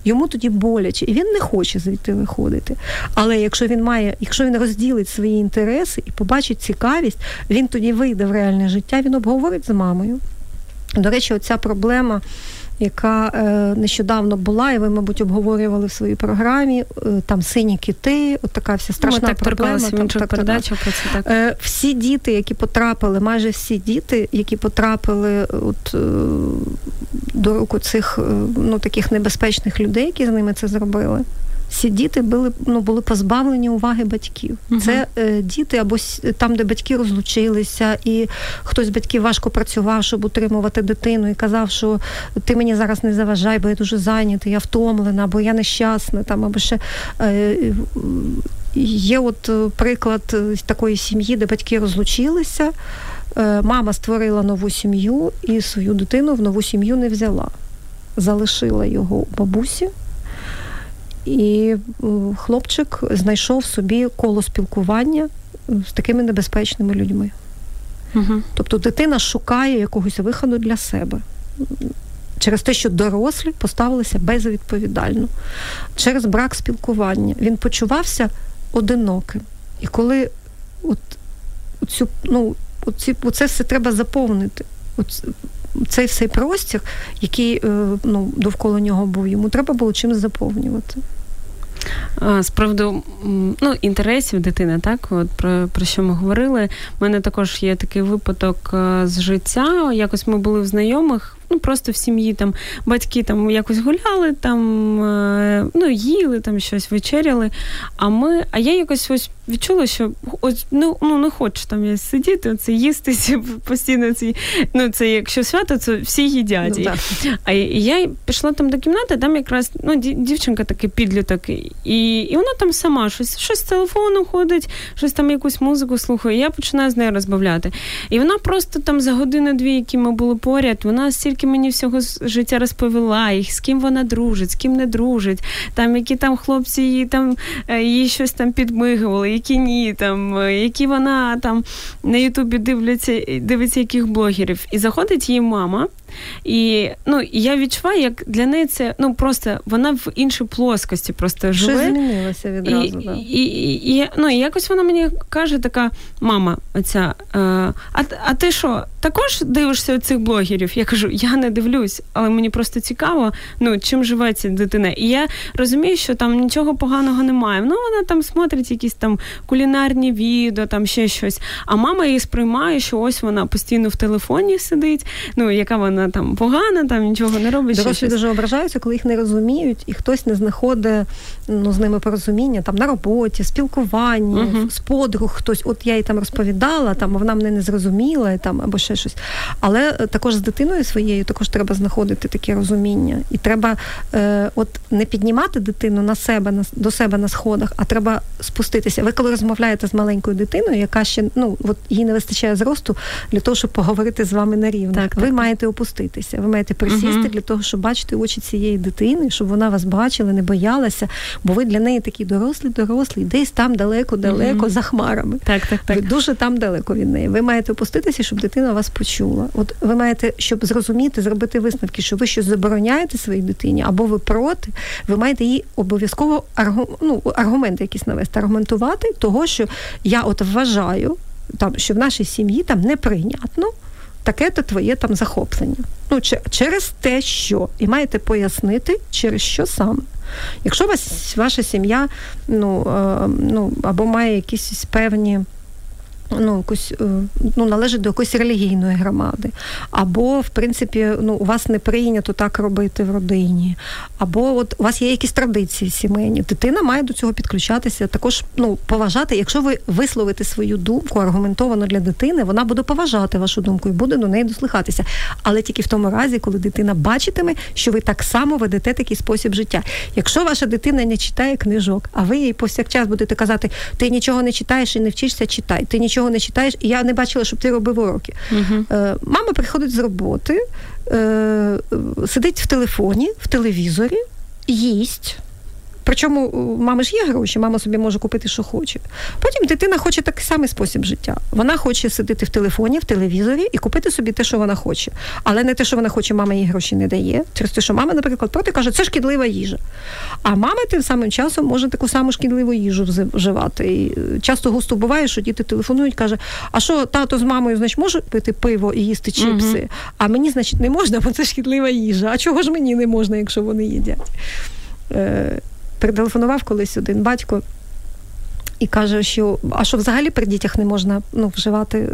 йому тоді боляче, і він не хоче звідти виходити. Але якщо він має, якщо він розділить свої інтереси і побачить цікавість, він тоді вийде в реальне життя, він обговорить з мамою. До речі, оця проблема яка е, нещодавно була, і ви, мабуть, обговорювали в своїй програмі. Е, там сині кіти, от така вся страшна Ми так проблема. Там, так, передачах про це так. Е, всі діти, які потрапили, майже всі діти, які потрапили от, до руку цих ну, таких небезпечних людей, які з ними це зробили ці діти були ну, були позбавлені уваги батьків. uh Це е, діти або там, де батьки розлучилися, і хтось з батьків важко працював, щоб утримувати дитину, і казав, що ти мені зараз не заважай, бо я дуже зайнятий, я втомлена, або я нещасна, там, або ще. Е, Є от е, приклад е, такої сім'ї, де батьки розлучилися. Е, мама створила нову сім'ю і свою дитину в нову сім'ю не взяла, залишила його у бабусі. І е, хлопчик знайшов собі коло спілкування з такими небезпечними людьми. Угу. Тобто дитина шукає якогось виходу для себе. Через те, що дорослі поставилися безвідповідально, через брак спілкування. Він почувався одиноким. І коли от, цю, ну, оці, оце все треба заповнити, от, цей всей простір, який е, ну, довкола нього був, йому треба було чимось заповнювати. З приводу ну, інтересів дитини, так от про про що ми говорили. У мене також є такий випадок з життя. Якось ми були в знайомих ну просто в сім'ї там батьки там якось гуляли, там е, ну їли, там щось вечеряли. А ми, а я якось ось відчула, що ось ну ну не хочу там я сидіти, оце їсти постійно ці. Ну це якщо свято, це всі їдять. Ну, а я пішла там до кімнати, там якраз ну дівчинка такий підліток, і і вона там сама щось щось з телефону ходить, щось там якусь музику слухає. і Я починаю з нею розмовляти. І вона просто там за годину-дві, які ми були поряд, вона стільки стільки мені всього життя розповіла, і з ким вона дружить, з ким не дружить, там які там хлопці її там її щось там підмигували, які ні, там, е, які вона там на Ютубі дивляться, дивиться яких блогерів. І заходить її мама. І ну, я відчуваю, як для неї це ну просто вона в іншій плоскості просто живе. Що змінилося відразу. І, да. і, і, і, ну, і якось вона мені каже, така мама, оця, е, а а ти що, також дивишся цих блогерів? Я кажу, я не дивлюсь, але мені просто цікаво, ну, чим живе ця дитина. І я розумію, що там нічого поганого немає. Ну, вона там смотрить якісь там кулінарні відео, там ще щось. А мама її сприймає, що ось вона постійно в телефоні сидить, ну, яка вона там погана, там нічого не робить. Дорослі дуже ображаються, коли їх не розуміють, і хтось не знаходить ну, з ними порозуміння там на роботі, спілкуванні, uh з подруг хтось. От я їй там розповідала, там вона мене не зрозуміла, там або ще щось. Але е, також з дитиною своєю також треба знаходити таке розуміння. І треба е, от не піднімати дитину на себе, на до себе на сходах, а треба спуститися. Ви коли розмовляєте з маленькою дитиною, яка ще ну от їй не вистачає зросту для того, щоб поговорити з вами на рівні. Так, ви так. маєте опуститися опуститися. Ви маєте присісти uh-huh. для того, щоб бачити очі цієї дитини, щоб вона вас бачила, не боялася, бо ви для неї такі дорослі, дорослі, десь там далеко-далеко uh-huh. за хмарами. Так, так, так. Ви дуже там далеко від неї. Ви маєте опуститися, щоб дитина вас почула. От ви маєте, щоб зрозуміти, зробити висновки, що ви щось забороняєте своїй дитині, або ви проти, ви маєте їй обов'язково аргу, ну, аргументи якісь навести, аргументувати того, що я от вважаю, там, що в нашій сім'ї там неприйнятно таке то твоє там захоплення. Ну, через те, що і маєте пояснити, через що саме. Якщо вас ваша сім'я ну, е, ну, або має якісь певні ну, якусь, е, ну, належить до якоїсь релігійної громади, або, в принципі, ну, у вас не прийнято так робити в родині, або от у вас є якісь традиції сімейні. Дитина має до цього підключатися, також ну, поважати. Якщо ви висловите свою думку аргументовано для дитини, вона буде поважати вашу думку і буде до неї дослухатися. Але тільки в тому разі, коли дитина бачитиме, що ви так само ведете такий спосіб життя. Якщо ваша дитина не читає книжок, а ви їй повсякчас будете казати, ти нічого не читаєш і не вчишся, читай, ти нічого не читаєш, і я не бачила, щоб ти робив уроки. uh Мама приходить з роботи, е, сидить в телефоні, в телевізорі, їсть. Причому у мами ж є гроші, мама собі може купити, що хоче. Потім дитина хоче такий самий спосіб життя. Вона хоче сидіти в телефоні, в телевізорі і купити собі те, що вона хоче. Але не те, що вона хоче, мама їй гроші не дає. Через те, що мама, наприклад, проти каже, це шкідлива їжа. А мама тим самим часом може таку саму шкідливу їжу вживати. І е, часто густо буває, що діти телефонують, каже, а що тато з мамою, значить, може пити пиво і їсти чіпси, угу. а мені, значить, не можна, бо це шкідлива їжа. А чого ж мені не можна, якщо вони їдять? Перетелефонував колись один батько і каже, що а що взагалі при дітях не можна ну, вживати е,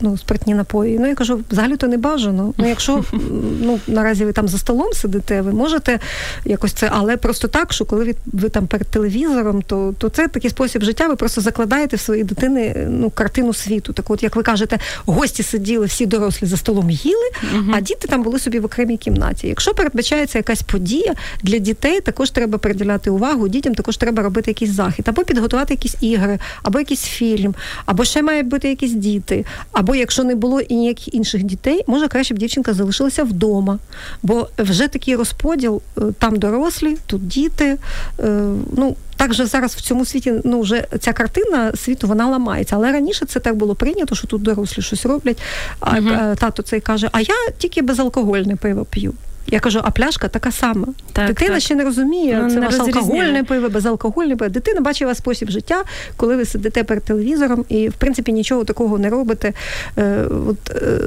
ну, спиртні напої. Ну я кажу, взагалі то не бажано. Ну, якщо ну, наразі ви там за столом сидите, ви можете якось це, але просто так, що коли ви, ви там перед телевізором, то то це такий спосіб життя, ви просто закладаєте в своїй дитини ну, картину світу. Так от, як ви кажете, гості сиділи, всі дорослі за столом їли, а діти там були собі в окремій кімнаті. Якщо передбачається якась подія для дітей, також треба приділяти увагу, дітям також треба робити якийсь захід або підготувати якісь ігри, або якийсь фільм, або ще мають бути якісь діти. Або якщо не було і ніяких інших дітей, може краще б дівчинка залишилася вдома. Бо вже такий розподіл, е, там дорослі, тут діти. Е, ну, так же зараз в цьому світі ну вже ця картина світу вона ламається. Але раніше це так було прийнято, що тут дорослі щось роблять. А uh тато цей каже: А я тільки безалкогольне пиво п'ю. Я кажу, а пляшка така сама. Так, Дитина так. ще не розуміє, ну, це ваше алкогольне пиво, безалкогольне пиво. Дитина бачить вас спосіб життя, коли ви сидите перед телевізором і, в принципі, нічого такого не робите. Е, от, е,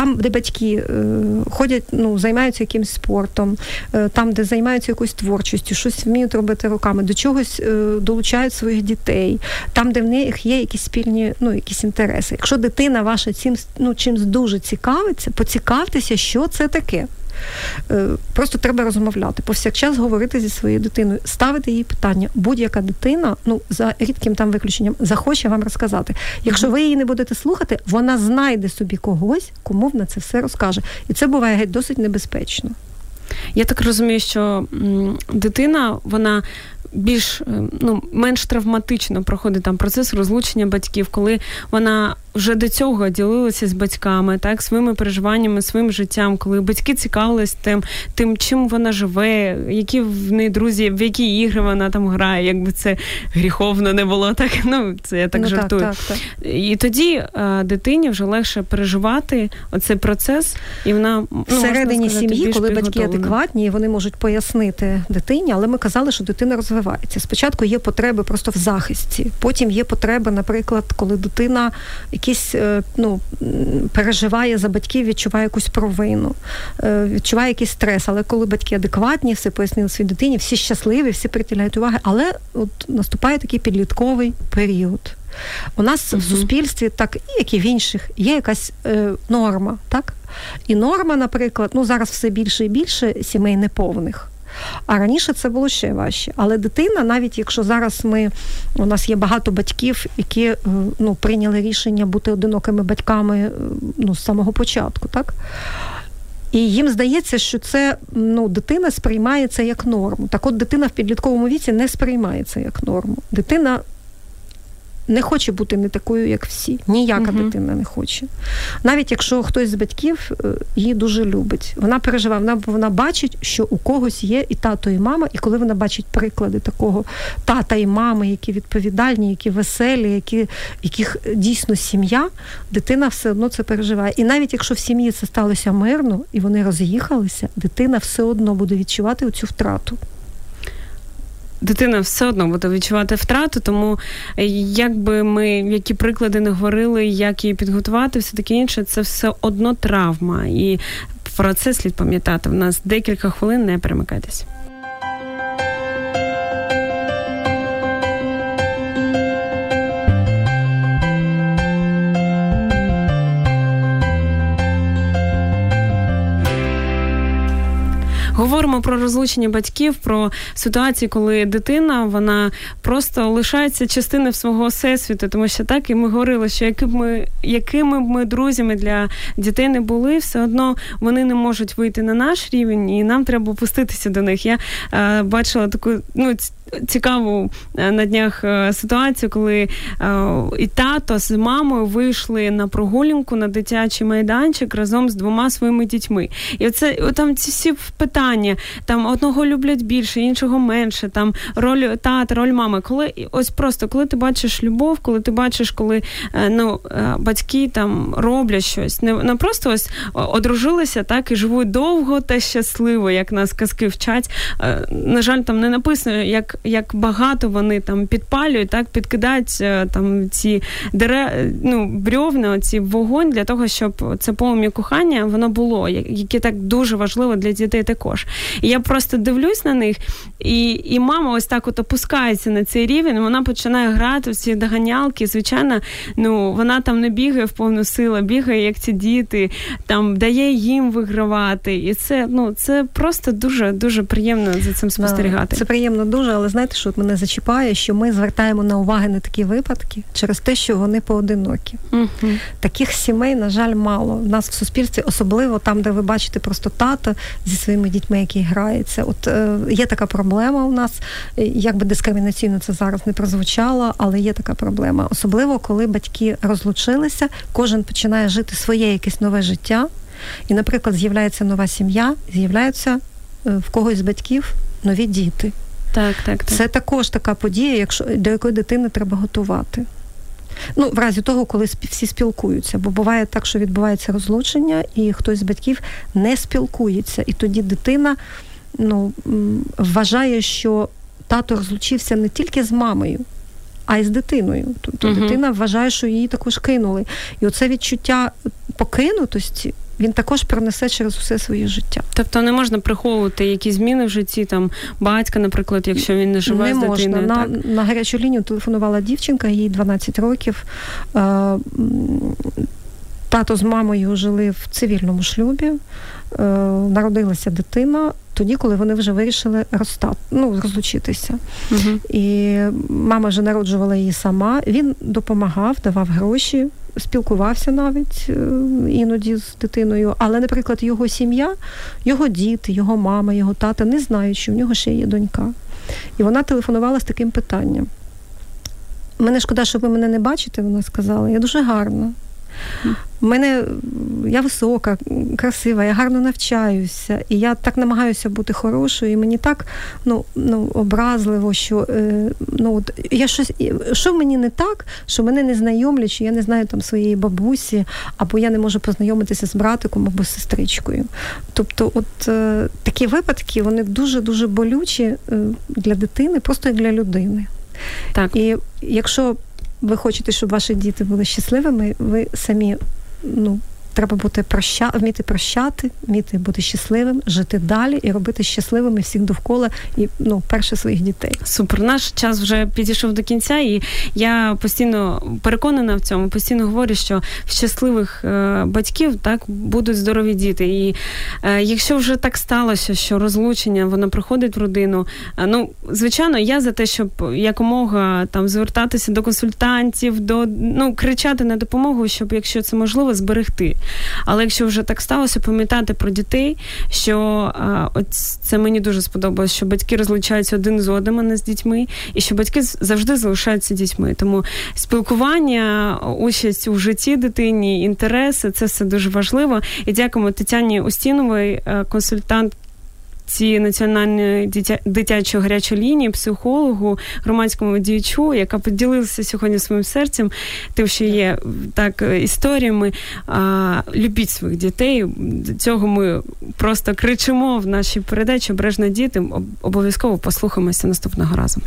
там, де батьки е, ходять, ну займаються якимось спортом, е, там, де займаються якоюсь творчістю, щось вміють робити руками, до чогось е, долучають своїх дітей, там, де в них є якісь спільні ну, якісь інтереси. Якщо дитина ваша цим ну, чимось дуже цікавиться, поцікавтеся, що це таке. Е, просто треба розмовляти, повсякчас говорити зі своєю дитиною, ставити їй питання. Будь-яка дитина, ну за рідким там виключенням, захоче вам розказати. Якщо ви її не будете слухати, вона знайде собі когось, кому вона це все розкаже. І це буває геть досить небезпечно. Я так розумію, що дитина, вона більш е, ну менш травматично проходить там процес розлучення батьків, коли вона вже до цього ділилася з батьками, так своїми переживаннями, своїм життям, коли батьки цікавились тим, тим, чим вона живе, які в неї друзі, в які ігри вона там грає, якби це гріховно не було, так ну це я так ну, жартую. Так, так, так. І тоді а, дитині вже легше переживати оцей процес, і вона ну, всередині сім'ї, коли батьки адекватні, вони можуть пояснити дитині, але ми казали, що дитина розвивається. Спочатку є потреби просто в захисті, потім є потреби, наприклад, коли дитина якісь е, ну, переживає за батьків, відчуває якусь провину, е, відчуває якийсь стрес. Але коли батьки адекватні, все пояснили своїй дитині, всі щасливі, всі приділяють уваги, але от наступає такий підлітковий період. У нас угу. в суспільстві, так як і в інших, є якась е, норма, так? І норма, наприклад, ну зараз все більше і більше сімей неповних. А раніше це було ще важче. Але дитина, навіть якщо зараз ми у нас є багато батьків, які е, ну, прийняли рішення бути одинокими батьками е, ну, з самого початку, так? І їм здається, що це ну, дитина сприймається як норму. Так от дитина в підлітковому віці не сприймається як норму. Дитина не хоче бути не такою, як всі. Ніяка uh дитина не хоче. Навіть якщо хтось з батьків е, її дуже любить, вона переживає, вона вона бачить, що у когось є і тато, і мама, і коли вона бачить приклади такого тата і мами, які відповідальні, які веселі, які, яких дійсно сім'я, дитина все одно це переживає. І навіть якщо в сім'ї це сталося мирно і вони роз'їхалися, дитина все одно буде відчувати цю втрату дитина все одно буде відчувати втрату, тому якби як би ми які приклади не говорили, як її підготувати, все таке інше, це все одно травма. І про це слід пам'ятати. В нас декілька хвилин не перемикайтесь. Говоримо про розлучення батьків, про ситуацію, коли дитина вона просто лишається частиною свого всесвіту, тому що так і ми говорили, що якими ми якими б ми друзями для дітей не були, все одно вони не можуть вийти на наш рівень, і нам треба опуститися до них. Я е, бачила таку ну цікаву е, на днях е, ситуацію, коли е, і тато з мамою вийшли на прогулянку на дитячий майданчик разом з двома своїми дітьми. І оце там ці всі питання: там одного люблять більше, іншого менше. Там роль тата, роль мами. Коли ось просто коли ти бачиш любов, коли ти бачиш, коли ну батьки там роблять щось, не не просто ось одружилися, так і живуть довго та щасливо, як нас казки вчать. На жаль, там не написано, як як багато вони там підпалюють, так підкидають е, там ці дерев, ну, брьовна, ці вогонь для того, щоб це полум'я кохання воно було, яке так дуже важливо для дітей також. І я просто дивлюсь на них, і і мама ось так от опускається на цей рівень. Вона починає грати в ці доганялки. Звичайно, ну вона там не бігає в повну силу, бігає як ці діти, там дає їм вигравати. І це ну це просто дуже дуже приємно за цим спостерігати. Це приємно дуже, але знаєте, що от мене зачіпає, що ми звертаємо на уваги на такі випадки через те, що вони поодинокі. uh Таких сімей, на жаль, мало. У нас в суспільстві, особливо там, де ви бачите просто тата зі своїми дітьми, які граються. От е, є така проблема у нас, як би дискримінаційно це зараз не прозвучало, але є така проблема. Особливо, коли батьки розлучилися, кожен починає жити своє якесь нове життя. І, наприклад, з'являється нова сім'я, з'являються е, в когось з батьків нові діти. Так, так, так. Це також така подія, якщо до якої дитини треба готувати. Ну, в разі того, коли всі спілкуються, бо буває так, що відбувається розлучення, і хтось з батьків не спілкується, і тоді дитина ну, вважає, що тато розлучився не тільки з мамою, а й з дитиною. Тобто uh дитина вважає, що її також кинули. І оце відчуття покинутості він також пронесе через усе своє життя. Тобто не можна приховувати якісь зміни в житті там батька, наприклад, якщо він не живе не з дитиною. На, так? на гарячу лінію телефонувала дівчинка, їй 12 років. Е, тато з мамою жили в цивільному шлюбі, е, народилася дитина. Тоді, коли вони вже вирішили розстати, ну, розлучитися. uh І мама вже народжувала її сама. Він допомагав, давав гроші, спілкувався навіть е, іноді з дитиною. Але, наприклад, його сім'я, його діти, його мама, його тата не знають, що в нього ще є донька. І вона телефонувала з таким питанням. Мене шкода, що ви мене не бачите, вона сказала. Я дуже гарна. Мене я висока, красива, я гарно навчаюся, і я так намагаюся бути хорошою. І мені так ну, ну, образливо, що е, ну, от, я щось, що мені не так, що мене не знайомлять, що я не знаю там своєї бабусі, або я не можу познайомитися з братиком або з сестричкою. Тобто, от е, такі випадки вони дуже дуже болючі е, для дитини, просто як для людини. Так. І якщо ви хочете, щоб ваші діти були щасливими, ви самі ну, Треба бути проща, вміти прощати, вміти бути щасливим, жити далі і робити щасливими всіх довкола і ну перше своїх дітей. Супер, наш час вже підійшов до кінця, і я постійно переконана в цьому. Постійно говорю, що щасливих е, батьків так будуть здорові діти. І е, якщо вже так сталося, що розлучення воно приходить в родину. Е, ну звичайно, я за те, щоб якомога там звертатися до консультантів, до ну кричати на допомогу, щоб якщо це можливо зберегти Але якщо вже так сталося, пам'ятати про дітей, що от це мені дуже сподобалось, що батьки розлучаються один з одним, а не з дітьми, і що батьки завжди залишаються дітьми. Тому спілкування, участь у житті дитині, інтереси це все дуже важливо. І дякуємо Тетяні Устінової, е, консультант ці національної дитя... дитячої гарячої лінії, психологу, громадському діячу, яка поділилася сьогодні своїм серцем, тим, що є так історіями. А, Любіть своїх дітей. Цього ми просто кричимо в нашій передачі обережно діти. Обов'язково послухаємося наступного разу.